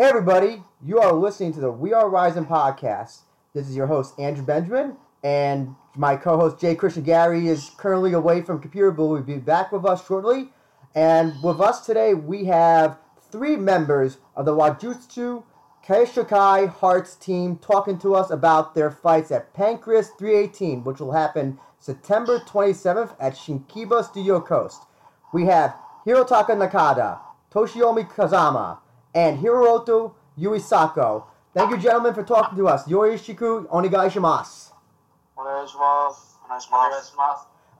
Hey, everybody, you are listening to the We Are Rising podcast. This is your host, Andrew Benjamin, and my co host, Jay Christian Gary, is currently away from computer, but will be back with us shortly. And with us today, we have three members of the Wajutsu Keishukai Hearts team talking to us about their fights at Pancrase 318, which will happen September 27th at Shinkiba Studio Coast. We have Hirotaka Nakada, Toshiomi Kazama, and Hiroto Yuisako. Thank you, gentlemen, for talking to us. Yorishiku Onigai Shimas.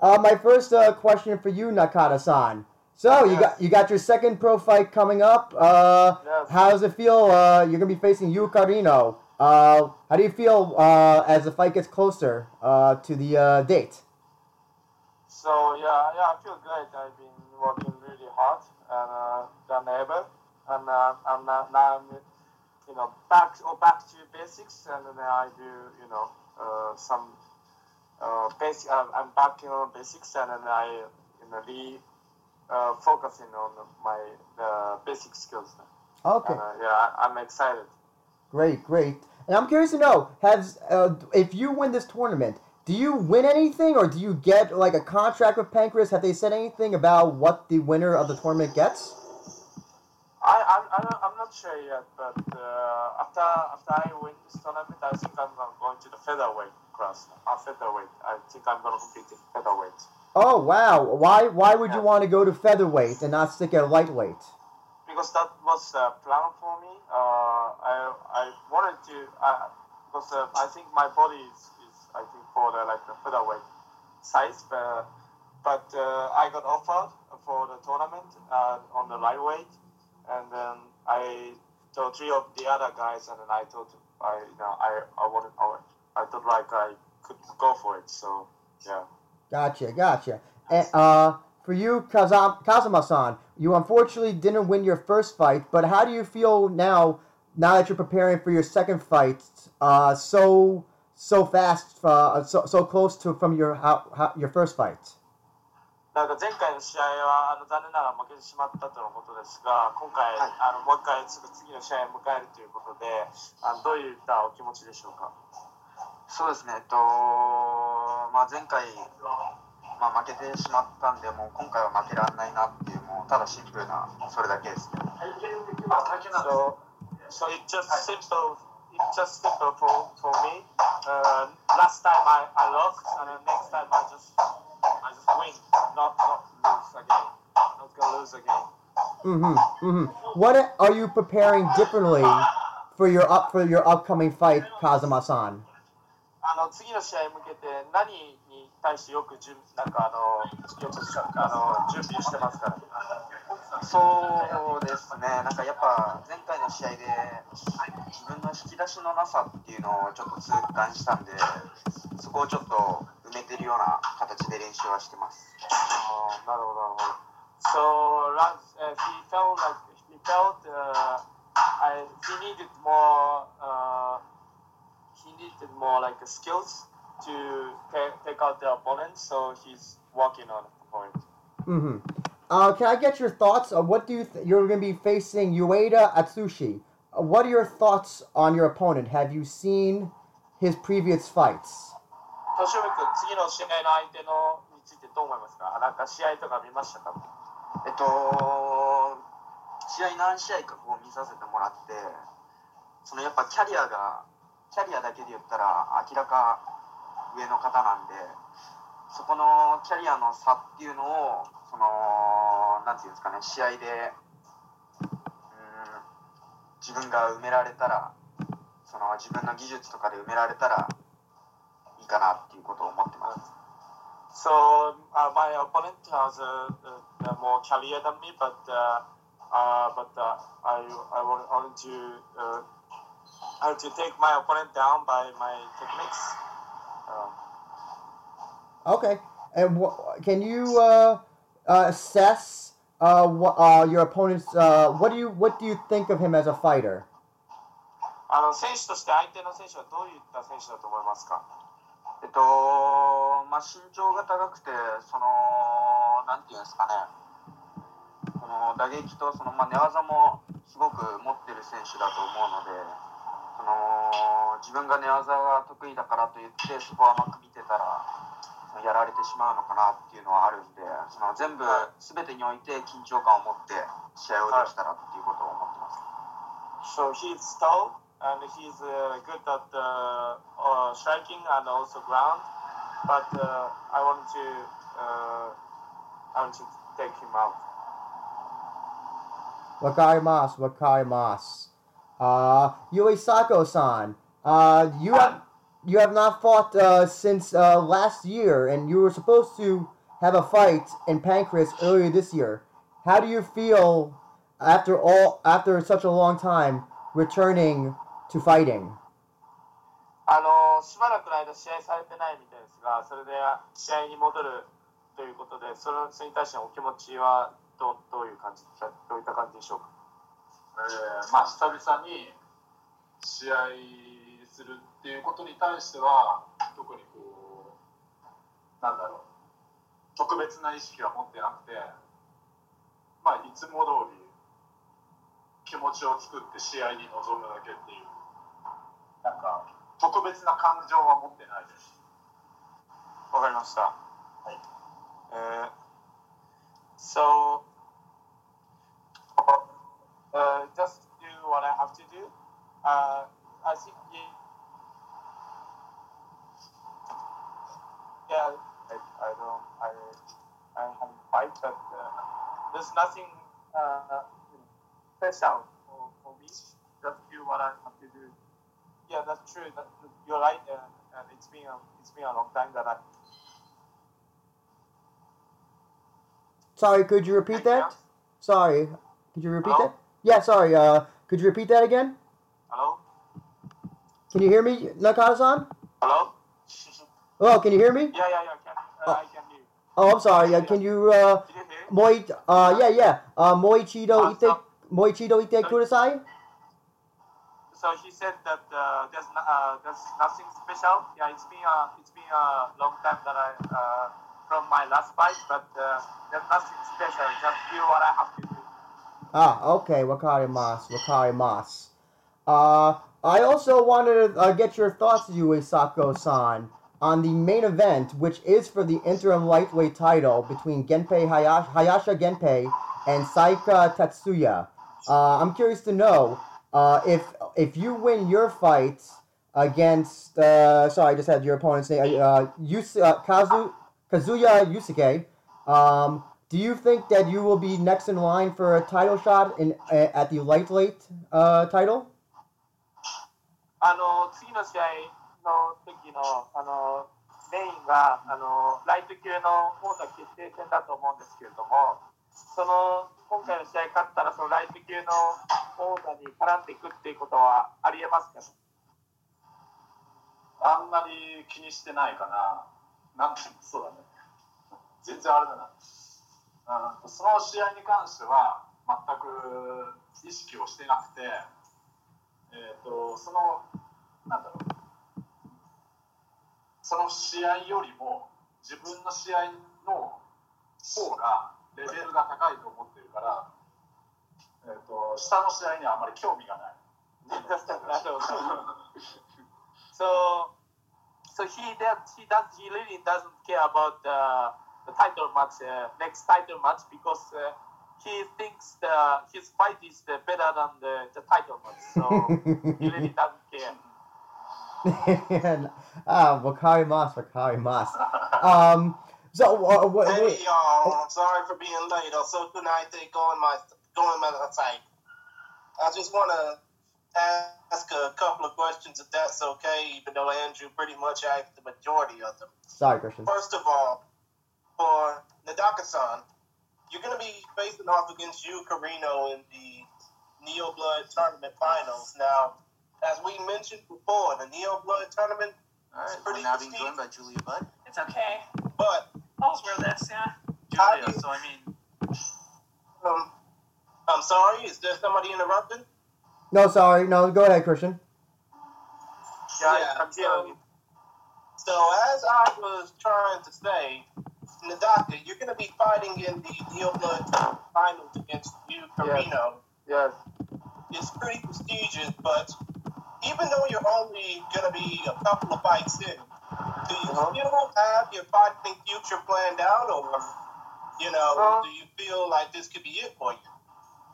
Uh, my first uh, question for you, Nakata-san. So yes. you got you got your second pro fight coming up. Uh, yes. How does it feel? Uh, you're gonna be facing Yu Karino. Uh, how do you feel uh, as the fight gets closer uh, to the uh, date? So yeah, yeah, I feel great. I've been working really hard and uh, done able and uh, and uh, now I'm, you know, back or back to basics, and then I do, you know, uh, some uh, basic. Uh, I'm back on basics, and then I, you know, re uh, focusing on my the basic skills. Okay, And, uh, yeah, I, I'm excited. great, great. And I'm curious to know, has uh, if you win this tournament, do you win anything, or do you get like a contract with Pancrase? Have they said anything about what the winner of the tournament gets? I, I, I'm not sure yet, but uh, after after I win this tournament, I think I'm going to the featherweight class. Uh, featherweight. I think I'm going to compete in featherweight. Oh wow! Why why would you want to go to featherweight and not stick at lightweight? Because that was the plan for me. Uh, I, I wanted to, uh, because uh, I think my body is, is I think, for the, like, the featherweight size, but, but uh, I got offered for the tournament uh, on the lightweight, and then I told three of the other guys, and then I thought I, you know, I, I wanted, I, I thought like I could go for it. So yeah. Gotcha, gotcha. And, uh, for you, Kazam- Kazuma-san, you unfortunately didn't win your first fight, but how do you feel now? Now that you're preparing for your second fight, uh, so so fast, uh, so so close to from your how, how, your first fight. なんか前回の試合はあの残念ながら負けてしまったとのことですが、今回、はいあのもう一回すぐ次の試合を迎えるということで、あのどういったお気持ちでしょうか？そうですね、えっとまあ、前回、まあ、負けてしまったんで、もう今回は負けられないなっていう、もうただシンプルなそれだけですね。So, so it just simple, it just simple for, for me. Uh, last time I, I lost, and next time I just Mm-hmm. Mm-hmm. What are you preparing differently for your up for your upcoming fight, Kazuma-san? あの次の試合に向けて何に対してよく準なんかあのよくあの準備してますかそうですね、なんかやっぱ前回の試合で自分の引き出しのなさっていうのをちょっと痛感したんで、そこをちょっとめてるような形で練習はしてます。あーなるほどなるほど。So Rans, uh, he felt like he felt uh, I, he needed more uh, he needed more like skills to ta- take out the opponent, so he's working on it for it. Mm-hmm. Uh, can I get your thoughts? Uh, what do you th- you're going to be facing Ueda Atsushi? Uh, what are your thoughts on your opponent? Have you seen his previous fights? トシオミ君、次の試合の相手のについてどう思いますかなんか試合とか見ましたかえっと、試合何試合かこう見させてもらって、そのやっぱキャリアが、キャリアだけで言ったら明らか上の方なんで、そこのキャリアの差っていうのを、その、なんていうんですかね、試合で、うん、自分が埋められたら、その自分の技術とかで埋められたらかなっていうことを思ってます。 So uh, my opponent has a, a, a more career than me, but uh, uh, but uh, I I want- wanted to uh, I want to take my opponent down by my techniques. Uh, Okay. And wh- can you uh, uh, assess uh, wh- uh, your opponent's? Uh, what do you what do you think of him as a fighter? あの選手として相手の選手はどういった選手だと思いますか えっと、まあ、身長が高くて、その、なんていうんですかね、この打撃とその、まあ、寝技もすごく持ってる選手だと思うのでその自分が寝技が得意だからといってそこを甘く見てたらやられてしまうのかなっていうのはあるんでその全部全てにおいて緊張感を持って試合をできたらっていうことを思ってます。So he's tall and he's uh, good at uh, uh, striking and also ground. But uh, I want to uh, I want to take him out. Wakarimasu, Wakarimasu. Uh, Yui Sako-san, uh, you have you have not fought uh, since uh, last year, and you were supposed to have a fight in Pancrase earlier this year. How do you feel after all after such a long time returning to fighting? しばらくの間試合されてないみたいですが、それで試合に戻るということで、それに対してのお気持ちはどうどういう感じどういった感じでしょうか？えーまあ久々に試合するっていうことに対しては特にこうなんだろう特別な意識は持ってなくてまあいつも通り気持ちを作って試合に臨むだけっていうなんか特別な感情は持ってないですわかりました。はい。えー so, uh, just do what I have to do. Uh, I think, yeah, yeah I, I don't, I, I haven't fight, but uh, there's nothing uh, special for, for me. Just do what I have to do. Yeah, that's true. That, you're right, uh, and it's been a, it's been a long time that I. Sorry, could you repeat that? Sorry, could you repeat Hello? that? Yeah, sorry. Uh, could you repeat that again? Hello, Can you hear me, Nakata-san? hello. Oh, can you hear me? Yeah, yeah, yeah. Can, uh, I can hear. you. Oh, I'm sorry. Uh, can you uh, Did you hear? Moi, uh, yeah, yeah. Uh, Moichido Uh, ite, Moichido ite kudasai? So he said that uh, there's uh, there's nothing special. Yeah, it's been a it's been a long time that I uh, from my last fight, but uh, there's nothing special. Just do what I have to do. Ah, okay. Wakarimasu, wakarimasu. Uh, I also wanted to uh, get your thoughts, Yui Sako-san, on the main event, which is for the interim lightweight title between Genpei Hayash- Hayashi Genpei and Saika Tatsuya. Uh, I'm curious to know uh, if if you win your fight against, uh, sorry, I just had your opponent's name, uh, Yus- uh, Kazu- Kasuya Yusuke, um, do you think that you will be next in line for a title shot in at the lightweight uh, title? あの次の試合の時のあのメインがあのライト級の王座決定戦だと思うんですけれども、その今回の試合勝ったらそのライト級の王座に絡んでいくっていうことはありえますか？あんまり気にしてないかな。なんてそうだね。全然あれだな。うんその試合に関しては全く意識をしてなくて、えっ、とそのなんだろう。その試合よりも自分の試合の方がレベルが高いと思ってるから、えっ、と下の試合にはあまり興味がない。なるほど。so, so he does, he does, he really doesn't care about uh, the title match, uh, next title match, because uh, he thinks the, his fight is uh, better than the, the title match. So he really doesn't care. ah, wakarimasu, wakarimasu. Um, so uh, what, Hey y'all, I'm sorry for being late. Also tonight they go in my go in my site. I just want to ask a couple of questions if that's okay, even though Andrew pretty much asked the majority of them. sorry, Christian. First of all, for Nadaka-san, you're going to be facing off against you, Carino in the Neo Blood Tournament Finals. Now, as we mentioned before, the Neo Blood Tournament, All right, Pretty we're now being joined by Julia Budd. It's okay. but I'll wear this, yeah. How Julia, do- so I mean, um, I'm sorry, is there somebody interrupting? No, sorry. No, go ahead, Christian. Yeah, Yeah, I'm hearing so- So as I was trying to say, Nadaka, you're going to be fighting in the Neo Blood finals against Yu Carino. Yes. It's pretty prestigious, but even though you're only gonna be a couple of fights in, do you Uh-huh. still have your fighting future planned out, or you know, Uh, do you feel like this could be it for you?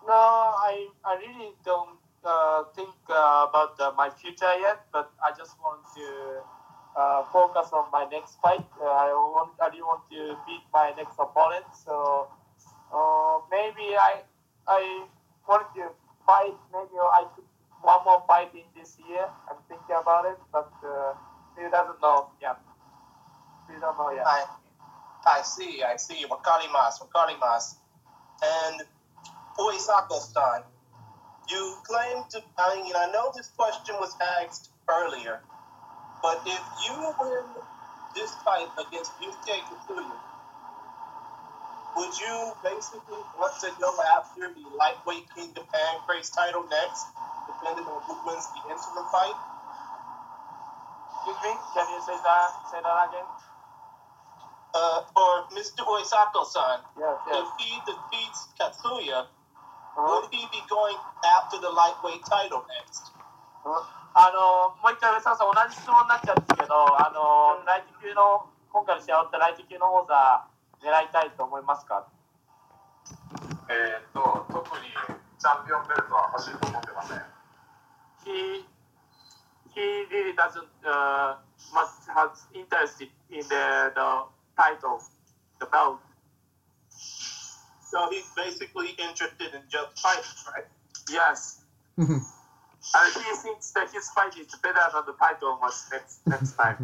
No, I I really don't uh, think uh, about uh, my future yet, but I just want to uh, focus on my next fight. Uh, I want I really want to beat my next opponent, so uh, maybe I I want to fight. Maybe I could one more fight in this year. I'm thinking about it, but uh, doesn't know. Yeah, still don't know yet. I, I see, I see. Wakarimas, wakarimas. And Uesako-san, you claim to, I mean, I know this question was asked earlier, but if you win this fight against Yusuke Kikuya, would you basically want to go after the lightweight King of Pancrase title next, depending on who wins the interim fight? Excuse me. Can you say that? Say that again? Uh, for Mr. Uesako-san, Yes. Yes. if he defeats Katsuya, Uh-huh. would he be going after the lightweight title next? あのもう一回上坂さん同じ質問になっちゃうんですけどあのライト級の今回の試合を終わったライト級の王座狙いたいと思いますかえーっと特にチャンピオンベルトは欲しいと思ってません He he really doesn't uh, much has interest in the, the title the belt So he's basically interested in just fighting, right? yes and he thinks that his fight is better than the title match next next time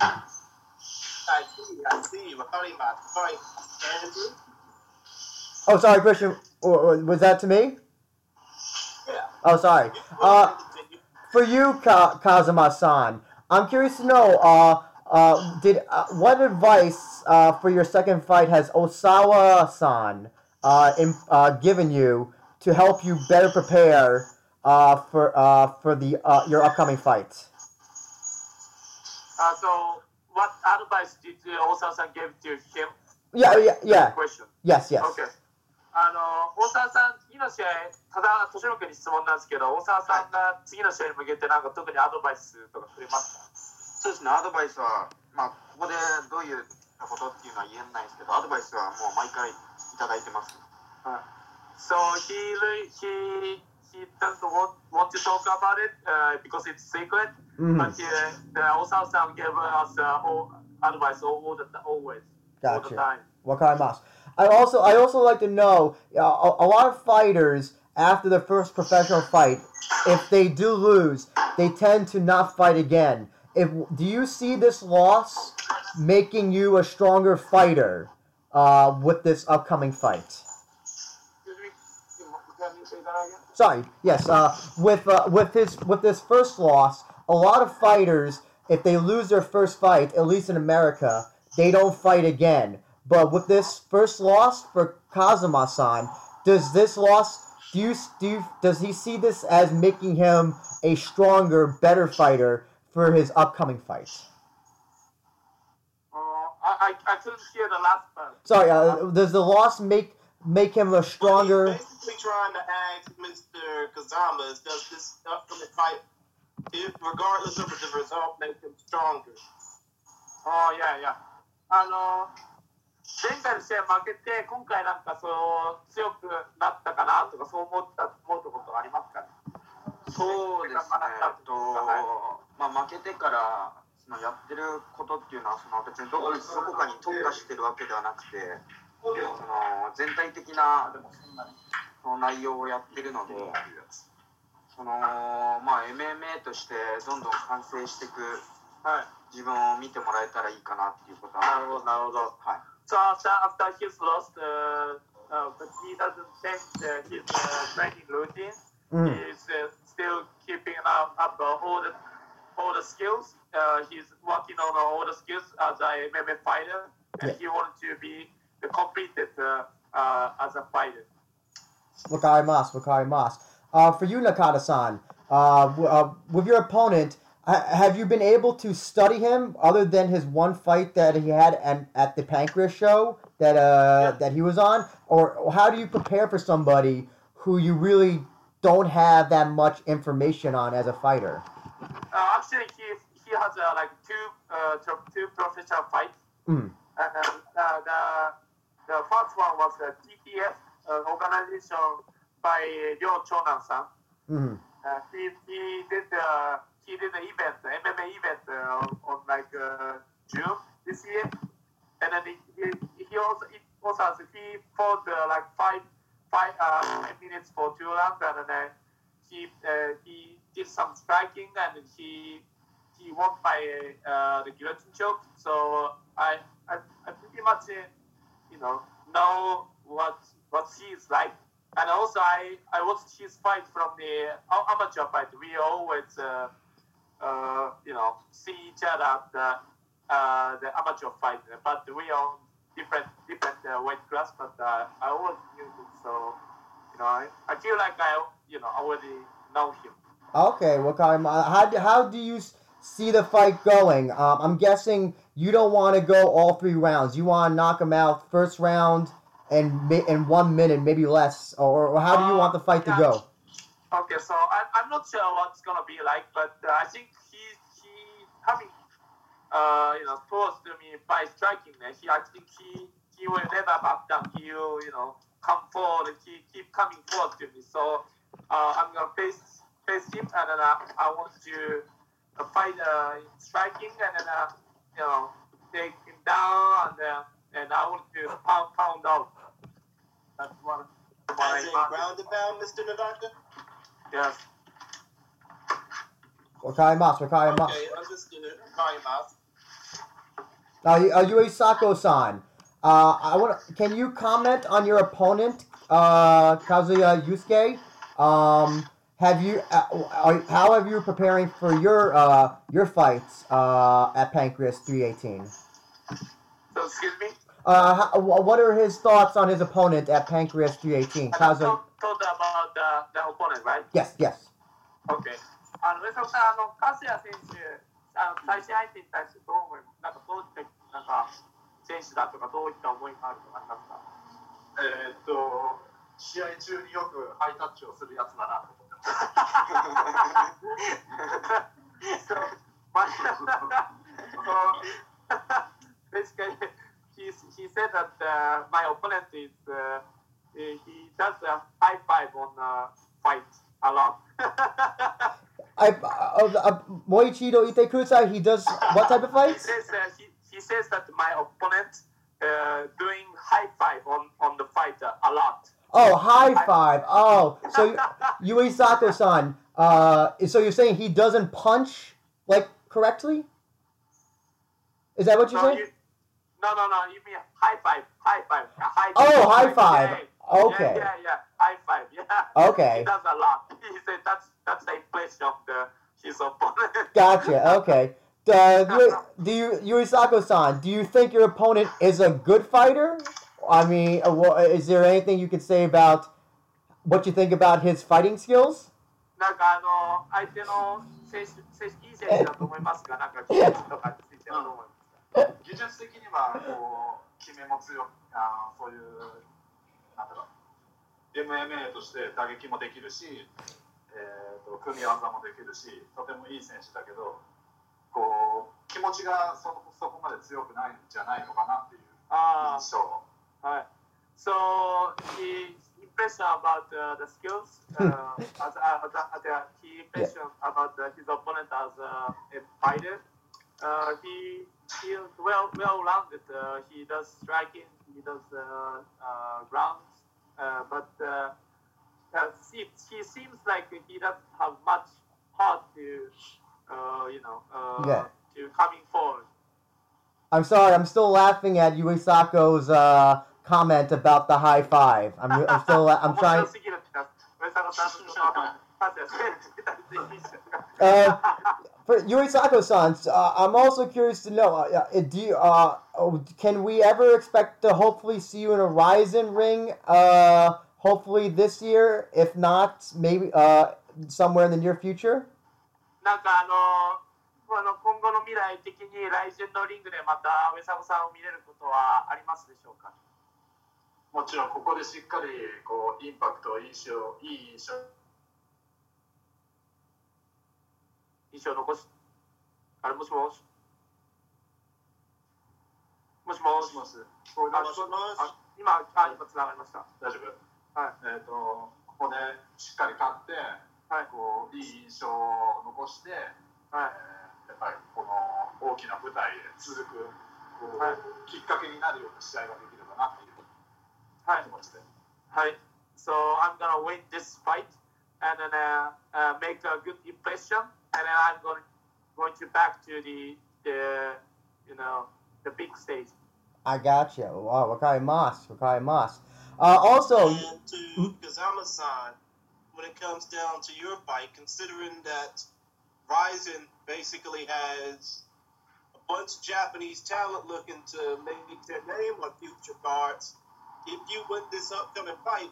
I see, I see. Wakarimasu. Sorry, Andrew? oh, sorry, Christian. Or- or Was that to me? Yeah. Oh, sorry. Uh, for you, Ka- Kazuma-san, I'm curious to know. Uh, uh, did uh, what advice uh, for your second fight has Osawa-san uh, in, uh, given you to help you better prepare uh, for uh, for the uh, your upcoming fight? uh, so what advice did uh, Osawa-san give to him Yeah, yeah, yeah. question Yes, yes. OK。あの、大沢さん、次の試合、ただ、敏郎君に質問なんですけど、大沢さんが次の試合に向けて、なんか特にアドバイスとかくれますか そうですね、アドバイスは、まあ、ここでどういうことっていうのは言えないですけど、アドバイスはもう毎回いただいてます。 So he, re- he, he doesn't want, want to talk about it uh, because it's secret, Mhm. but uh, the Osawa-san gave us uh, all advice all, all the, always, all the Gotcha. time. Wakarimasu. I also I also like to know uh, a, a lot of fighters after their first professional fight, if they do lose, they tend to not fight again. If do you see this loss making you a stronger fighter uh, with this upcoming fight? Sorry, yes. Uh, with uh, with his with this first loss, a lot of fighters, if they lose their first fight, at least in America, they don't fight again. But with this first loss for Kazuma-san, does this loss do you do you, does he see this as making him a stronger, better fighter for his upcoming fight? Uh, I, I, I couldn't hear the last part. Sorry, uh, does the loss make make him a What stronger? he's basically trying to ask Mr. Kazama is does this upcoming fight, if regardless of the result, make him stronger? ああ、いやいや。あの、前回の試合負けて、今回なんかそう強くなったかなとか、そう思った思うところとかありますかね そうですね、えっとまあ、負けてからそのやってることっていうのはその別にどこどこかに特化してるわけではなくてその全体的なその内容をやってるのでその、まあ、MMA としてどんどん完成していくはい。自分を見てもらえたらいいかなっていうことはなるほど、なるほど。はい So after, after he's lost, uh, uh, but he doesn't change uh, his uh, training routine. Mm. He's uh, still keeping up, up uh, all the all the skills. Uh, he's working on all the skills as a MMA fighter, and Yeah. he wanted to be completed uh, uh, as a fighter. Wakarimasu, Wakarimasu. Uh, for you, Nakata-san, uh, w- uh, with your opponent, ha- have you been able to study him other than his one fight that he had and at the Pancrase show that uh, Yeah. that he was on, or how do you prepare for somebody who you really don't have that much information on as a fighter. Uh, actually, he he has uh, like two uh, two professional fights. Mm. And uh, the the first one was the TTF uh, organization by Ryo Chonan-san. hmm Uh, he he did the he did the event, the MMA event uh, on, on like uh, June this year, and then he he, he also it also has, he fought uh, like five five uh, five minutes for two rounds, and then uh, he uh, he did some striking, and he he won by uh, the guillotine choke. So I I, I pretty much uh, you know know what what he is like. And also, I, I watched his fight from the amateur fight. We always, uh, uh, you know, see each other at the, uh, the amateur fight. But we are different different uh, weight class. But uh, I always knew him, so you know, I, I feel like I, you know, already know him. Okay, well, Kyle, uh, how do, how do you see the fight going? Um, I'm guessing you don't want to go all three rounds. You want to knock him out first round and in one minute, maybe less, or, or how do you want the fight to go? Okay, so I, I'm not sure what's gonna be like, but uh, I think he he coming, uh, you know, forced to me by striking Me. he, I think he, he will never back down. He will, you know, come forward. He keep coming forward to me. So uh, I'm gonna face face him, and then I, I want to uh, fight uh, striking, and then uh, you know, take him down, and uh, and I want to pound pound out. That's one. As in ground and pound, Mr. Nadaka? Yes. Okay, Mas, Wakari Mas. Okay, I'm just gonna Wakari Mas. Uh, you Yui Sako-san, uh, I want. Can you comment on your opponent, uh, Kasuya Yusuke? Um, have you? Uh, are, how are you preparing for your uh, your fights uh, at Pancrase 318? Excuse me. Uh, how, what are his thoughts on his opponent at Pancrase 318? Kasuya. Told, told about the, the opponent, right? Yes. Yes. Okay. Uh, あの上沢さん、あの、粕谷選手、あの対戦相手に対してどう思いますなんかどうでなんか、選手だとか、どういった思いがあるとかありますかえーっと試合中によくハイタッチをするやつだなと思ってます basically, he, he said that uh, my opponent is, uh, he does a high five on uh, fight a lot. I, uh, uh, Moichiro Itekusai, he does what type of he fights? says uh, he, he says that my opponent uh, doing high five on, on the fighter a lot. Oh, high five. Oh, so Yui Sako-san, uh, so you're saying he doesn't punch like correctly? Is that what you're no, saying? you, no, no, no. You mean high five, high five, high Oh, high five. Yeah, Okay. Yeah, yeah, yeah. High five. Yeah. Okay. He does a lot. He said that's that's the impression of the his opponent. Gotcha. Okay. Uh, Yui- do you, Yui Sako-san, do you think your opponent is a good fighter? I mean, uh, wha- is there anything you could say about what you think about his fighting skills? なんかあの相手の選手選手いい選手だと思いますが、なんか技術とかについてはどう思いますか。技術的にはこう決めも強くあーそういうなんだろう MMA として打撃もできるし、えー、と組み技もできるしとてもいい選手だけど こう気持ちがそそこまで強くないんじゃないのかなっていうあ印象。あ、はい。So he impression about uh, the skills uh, as, uh, as, a- as a, he impression about uh, his opponent as uh, a fighter. Uh, he he is well well rounded. Uh, he does striking. He does uh, uh, grounds. Uh, but uh, uh, he, he seems like he doesn't have much heart to uh, you know, uh, yeah. to coming forward. I'm sorry, I'm still laughing at Yui Sako's uh, comment about the high five. I'm, I'm still, I'm trying. uh, for Yurisako-san, uh, I'm also curious to know: uh, uh, Do you, uh, can we ever expect to hopefully see you in a Rizin ring? Uh, hopefully this year. If not, maybe uh, somewhere in the near future. なんかあのあの今後の未来的に来週のリングでまた上迫さんを見れることはありますでしょうか？もちろんここでしっかりこうインパクト印象いい印象印象残しあれもしもし？もしもし？もし今あ今つがりました。大丈夫。はい。えっ、とここでしっかり勝ってはいこういい印象を残して、はい。えーやっぱりこの大きな舞台で続くこう、はいきっかけになるような試合ができればなっていうはい気。持ちで。はい。So I'm gonna win this fight and then uh, uh, make a good impression, and then I'm going going to back to the the you know the big stage. I got you. Wow, Wakai Mas, Wakai Mas. Uh, also, And to Kazama-san, when it comes down to your fight, considering that Rizin basically has a bunch of Japanese talent looking to make their name on future cards. If you win this upcoming fight,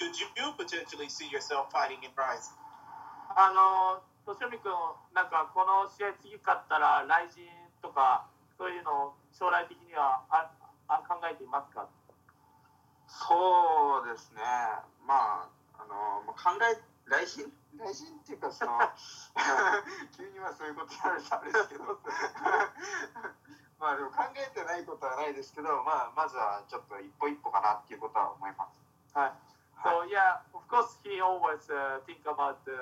could you potentially see yourself fighting in Rizin? あの、まあ考え、来信来信っていうか、その、急にはそういうこと言われたんですけど、まあでも考えてないことはないですけど、まあ、まずはちょっと一歩一歩かなっていうことは思います。はい。So yeah, of course he always uh, think about the,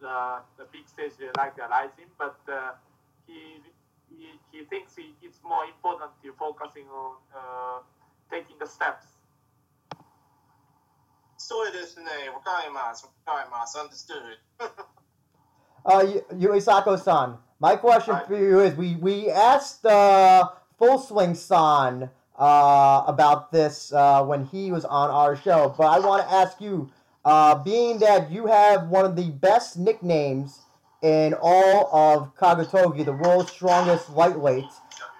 the the big stage like a rising, but uh, he, he he thinks he, it's more important to focusing on uh, taking the steps. そうですね、わかります、わかります、understood. uh, Yuisako-san, my question for you is, we, we asked uh, Full Swing-san uh, about this uh, when he was on our show, but I want to ask you, uh, being that you have one of the best nicknames in all of Kakutogi, the world's strongest lightweight,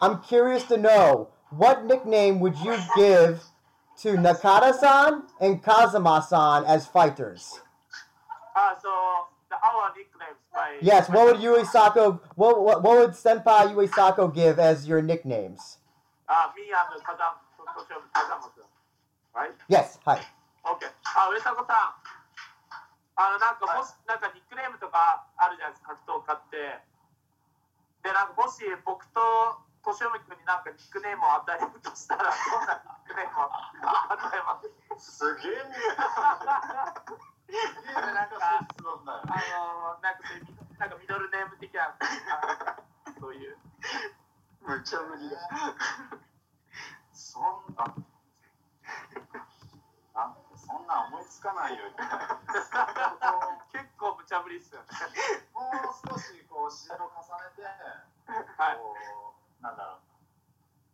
I'm curious to know, what nickname would you give to Nakata-san and Kazama-san as fighters? Ah, so the our nicknames by Yes, what would Yui Sako, what, what, what would Senpai Yui Sako give as your nicknames? Ah, me and Kazam Kazama-san, right? Yes, hi. OK。あ、上迫さん。あの、なんかもし、なんかニックネームとかあるじゃないですか、格闘家って。で、なんかもし僕と 年寄君になんかニックネームを与えるとしたら、どんなニックネームを与えますすげえね。なんか、あの、なんかミ、なんかミドルネーム的な、あそういう。むちゃ無理だ。そんな、なんそんな思いつかないよ。結構無茶ぶりっすよね。もう少しこう試合を重ねて、はい。なんだろ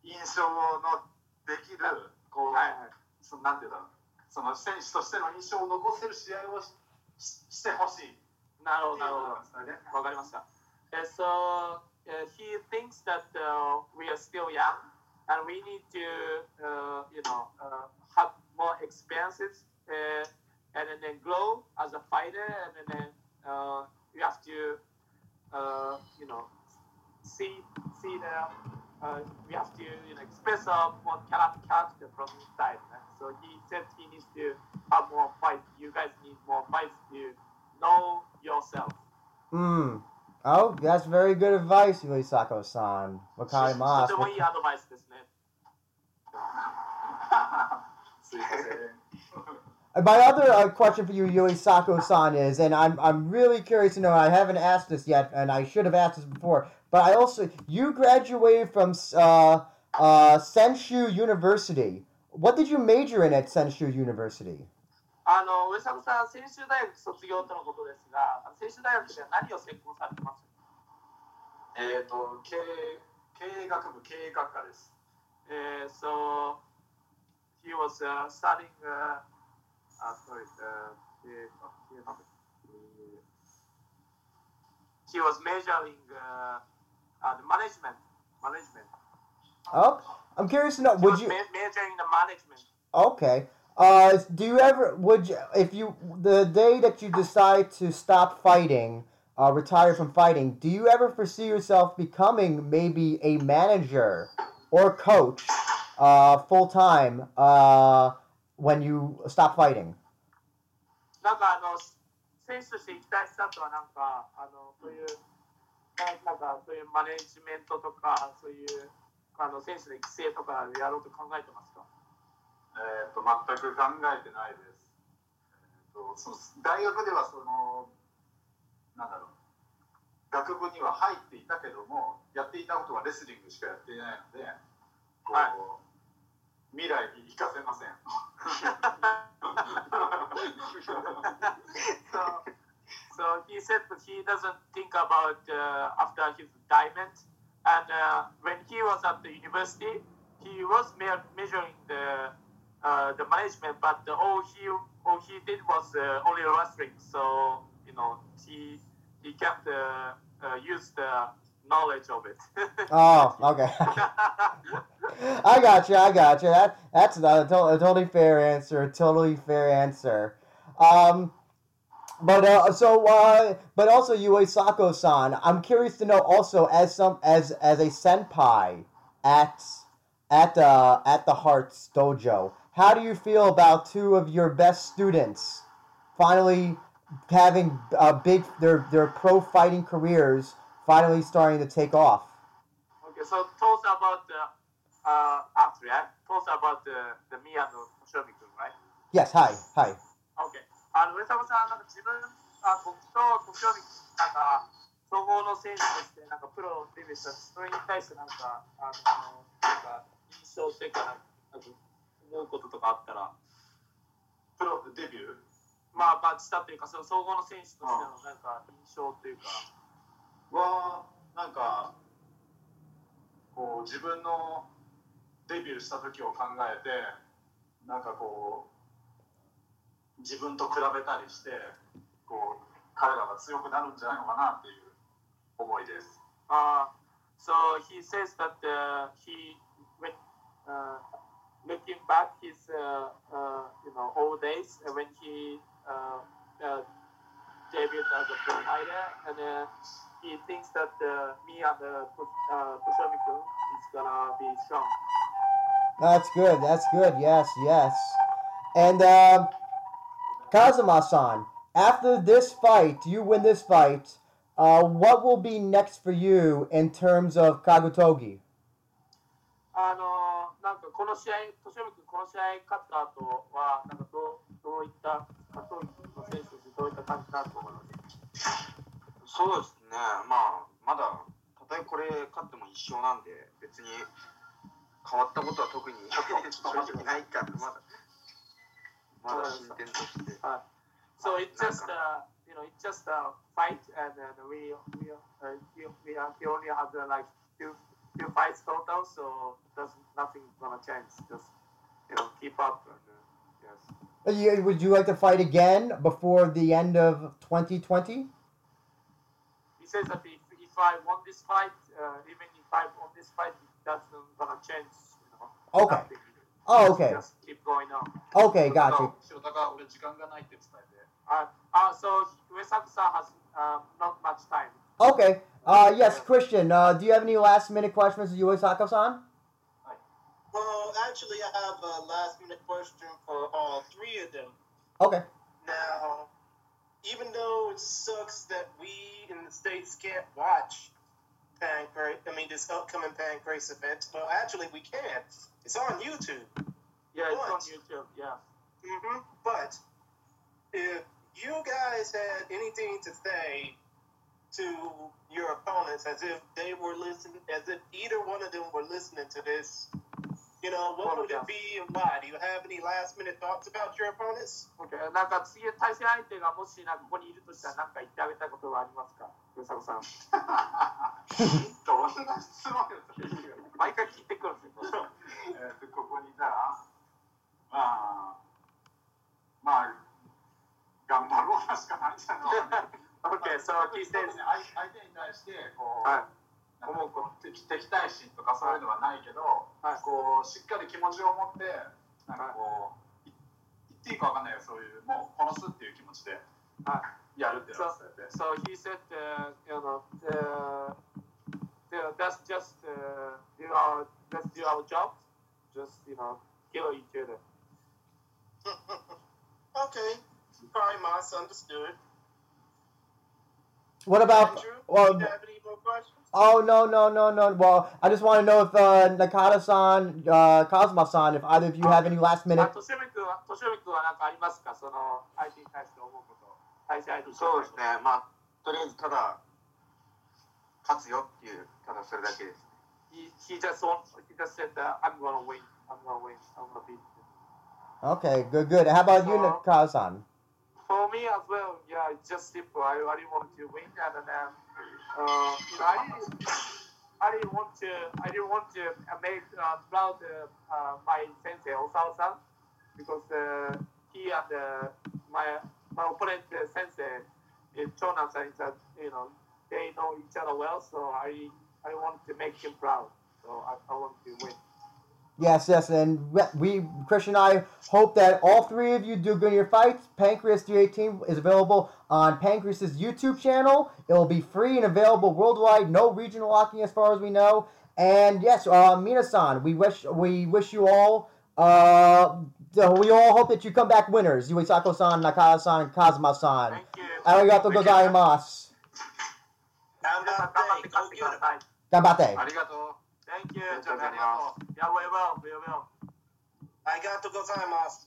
う、印象のできる、こう、はいはい。そのなんていうんだろう、その選手としての印象を残せる試合をしししてほしい。なるほど、なるほど。わかりました。Uh, so uh, he thinks that uh, we are still young and we need to, uh, you know, uh, have more experiences uh, and then, grow as a fighter and then uh, we have to, uh, you know, see see them. Uh, we have to you know, express up what character, character from inside. Right? So he said he needs to have more fight. You guys need more fights to know yourself. Hmm. Oh, that's very good advice, Yuisako-san. Wakai mas. My other uh, question for you, Yuisako-san, is, and I'm, I'm really curious to know, I haven't asked this yet, and I should have asked this before, But I also, you graduated from uh, uh, Senshu University. What did you major in at Senshu University? あの、上迫さん、専修大学卒業とのことですが、あの専修大学では何を専攻されてますえっ、と経営経営学部経営学科です。えー、so, he was uh, studying, uh, uh, sorry, uh, 経営学経営学えー he was majoring uh, uh, the management, management. Oh, I'm curious to know. He Would was you? ma- majoring in the management. Okay. Uh, do you ever would you if you the day that you decide to stop fighting, uh, retire from fighting, do you ever foresee yourself becoming maybe a manager or coach, uh, full time, uh, when you stop fighting? なんかあの選手として行きたいスタートはなんかあのそういう なんかそういうマネジメントとか、そういうあの選手の育成とかやろうと考えてますか？えー、と全く考えてないです、えー、と大学ではそのなんだろう。学部には入っていたけどもやっていたことはレスリングしかやっていないのでこう、はい。未来に生かせません so, he said that he doesn't think about uh, after his diamond. And uh, when he was at the university, he was me- measuring the uh, the management, but all he all he did was uh, only wrestling. So you know he he can't uh, uh, use the knowledge of it. Oh, okay. I got you. I got you. That that's a, to- a totally fair answer. Totally fair answer. Um, but uh, so uh, but also Yue Sako-san, I'm curious to know also as some as as a senpai at at uh, at the Hearts Dojo. How do you feel about two of your best students finally having uh, big their their pro fighting careers finally starting to take off? Okay, so tell us about the uh, athlete. Tell us about the the me and the Shomi right? Yes. Hi. Hi. Okay. あの上坂さんなんか自分あ僕と国生なんか総合の選手としてなんかプロデビューしたそれに対してなんかあのなんか印象っていうかなんか思うこととかあったら。プロデビュー？まあまあしたというかその総合の選手としてのなんか印象というか。はなんかこう自分のデビューした時を考えてなんかこう自分と比べたりしてこう彼らが強くなるんじゃないのかなっていう思いです。 Uh, so he says that uh, he, when uh, looking back his, uh, uh, you know, old days uh, when he uh, uh, debuted as a pro fighter, and uh, he thinks that uh, me and uh, uh, Kushomi-kun is gonna be strong. That's good. That's good. Yes, yes. And um, Kazuma-san, after this fight, you win this fight. Uh, what will be next for you in terms of Kagutogi? あのなんかこの試合、としみ君この試合勝った後はなんかどうどういった格闘技の選手としてどういった感じかなと思います？そうですね、まあ、まだ、たとえこれ勝っても一勝なんで、別に変わったことは特に 正直ないかな、まだ、まだ進展として。 So it's just uh, you know it's just a fight and then we we uh, we, we, are, we only have uh, like few few fights total so there's nothing gonna change just you know keep up and, uh, yes. Uh, you- Would you like to fight again before the end of 2020? He says that if, if I won this fight uh, even if I won this fight that's not gonna change you know Okay. nothing. Oh, Just- okay. just keep going on Okay, gotcha. Uh, so Uesaka-san has not much time. Okay. Uh, yes, Christian, uh, do you have any last minute questions for Uesaka-san? Well, actually, I have a last minute question for all three of them. Okay. Now, even though it sucks that we in the States can't watch Pancrase, I mean, this upcoming Pancrase event, well, actually, we can. It's on YouTube. yeah it's on What? YouTube yeah hmm But if you guys had anything to say to your opponents as if they were listening, as if either one of them were listening to this, you know, what would it be and why? Do you have any last minute thoughts about your opponents? Okay. なんか次対戦相手がもしなんかここにいるとしたら何か言ってあげたいことはありますか上坂さんどんな質問ですか毎回聞いてくるんですよえーとここにいたら So 相相手に対してこう、はいなんかこう敵敵対心とかそういうのはないけど、はいこうしっかり気持ちを持ってなんかこう、い言っていいかわかんないよそういうもう殺すっていう気持ちではやるっていうのを伝えて So he said, uh, you know, uh, uh, that's just uh, you know, let's do our job. Just you know, kill each other. okay, probably misunderstood. What about? Andrew, well, do you have any more questions? Oh no no no no! Well, I just want to know if uh, Nakata-san, uh, Kazuma-san, if either of you have any last あ minute. としみ君は、としみ君は何かありますかその、相手に対して思うこと。対戦相手にそうですね、まあ、とりあえずただ、勝つよっていう、ただそれだけです。 He, he just want, he just said that I'm gonna win. I'm gonna win. I'm gonna beat you. Okay, good good. How about you, Uh, Nakata-san? Well, yeah, it's just simple. I, didn't want to win, and then, uh, you know, I didn't, I didn't want to, I didn't want to make uh, proud uh, uh, my sensei Osawa-san because uh, he and uh, my my opponent sensei uh, Chonan-san is, uh, you know, they know each other well, so I I want to make him proud. So I, I want to win. Yes, yes, and we, Christian and I, hope that all three of you do good in your fights. Pancrase 318 is available on Pancrase's YouTube channel. It will be free and available worldwide, no regional locking as far as we know. And yes, uh, Mina-san, we wish we wish you all. Uh, we all hope that you come back winners. Yuisako-san, Nakata-san, and Kazuma-san. Thank you. Arigato gozaimasu. Have 皆 Thank you, Thank you very much. Yeah, we will. We will. I got to go time.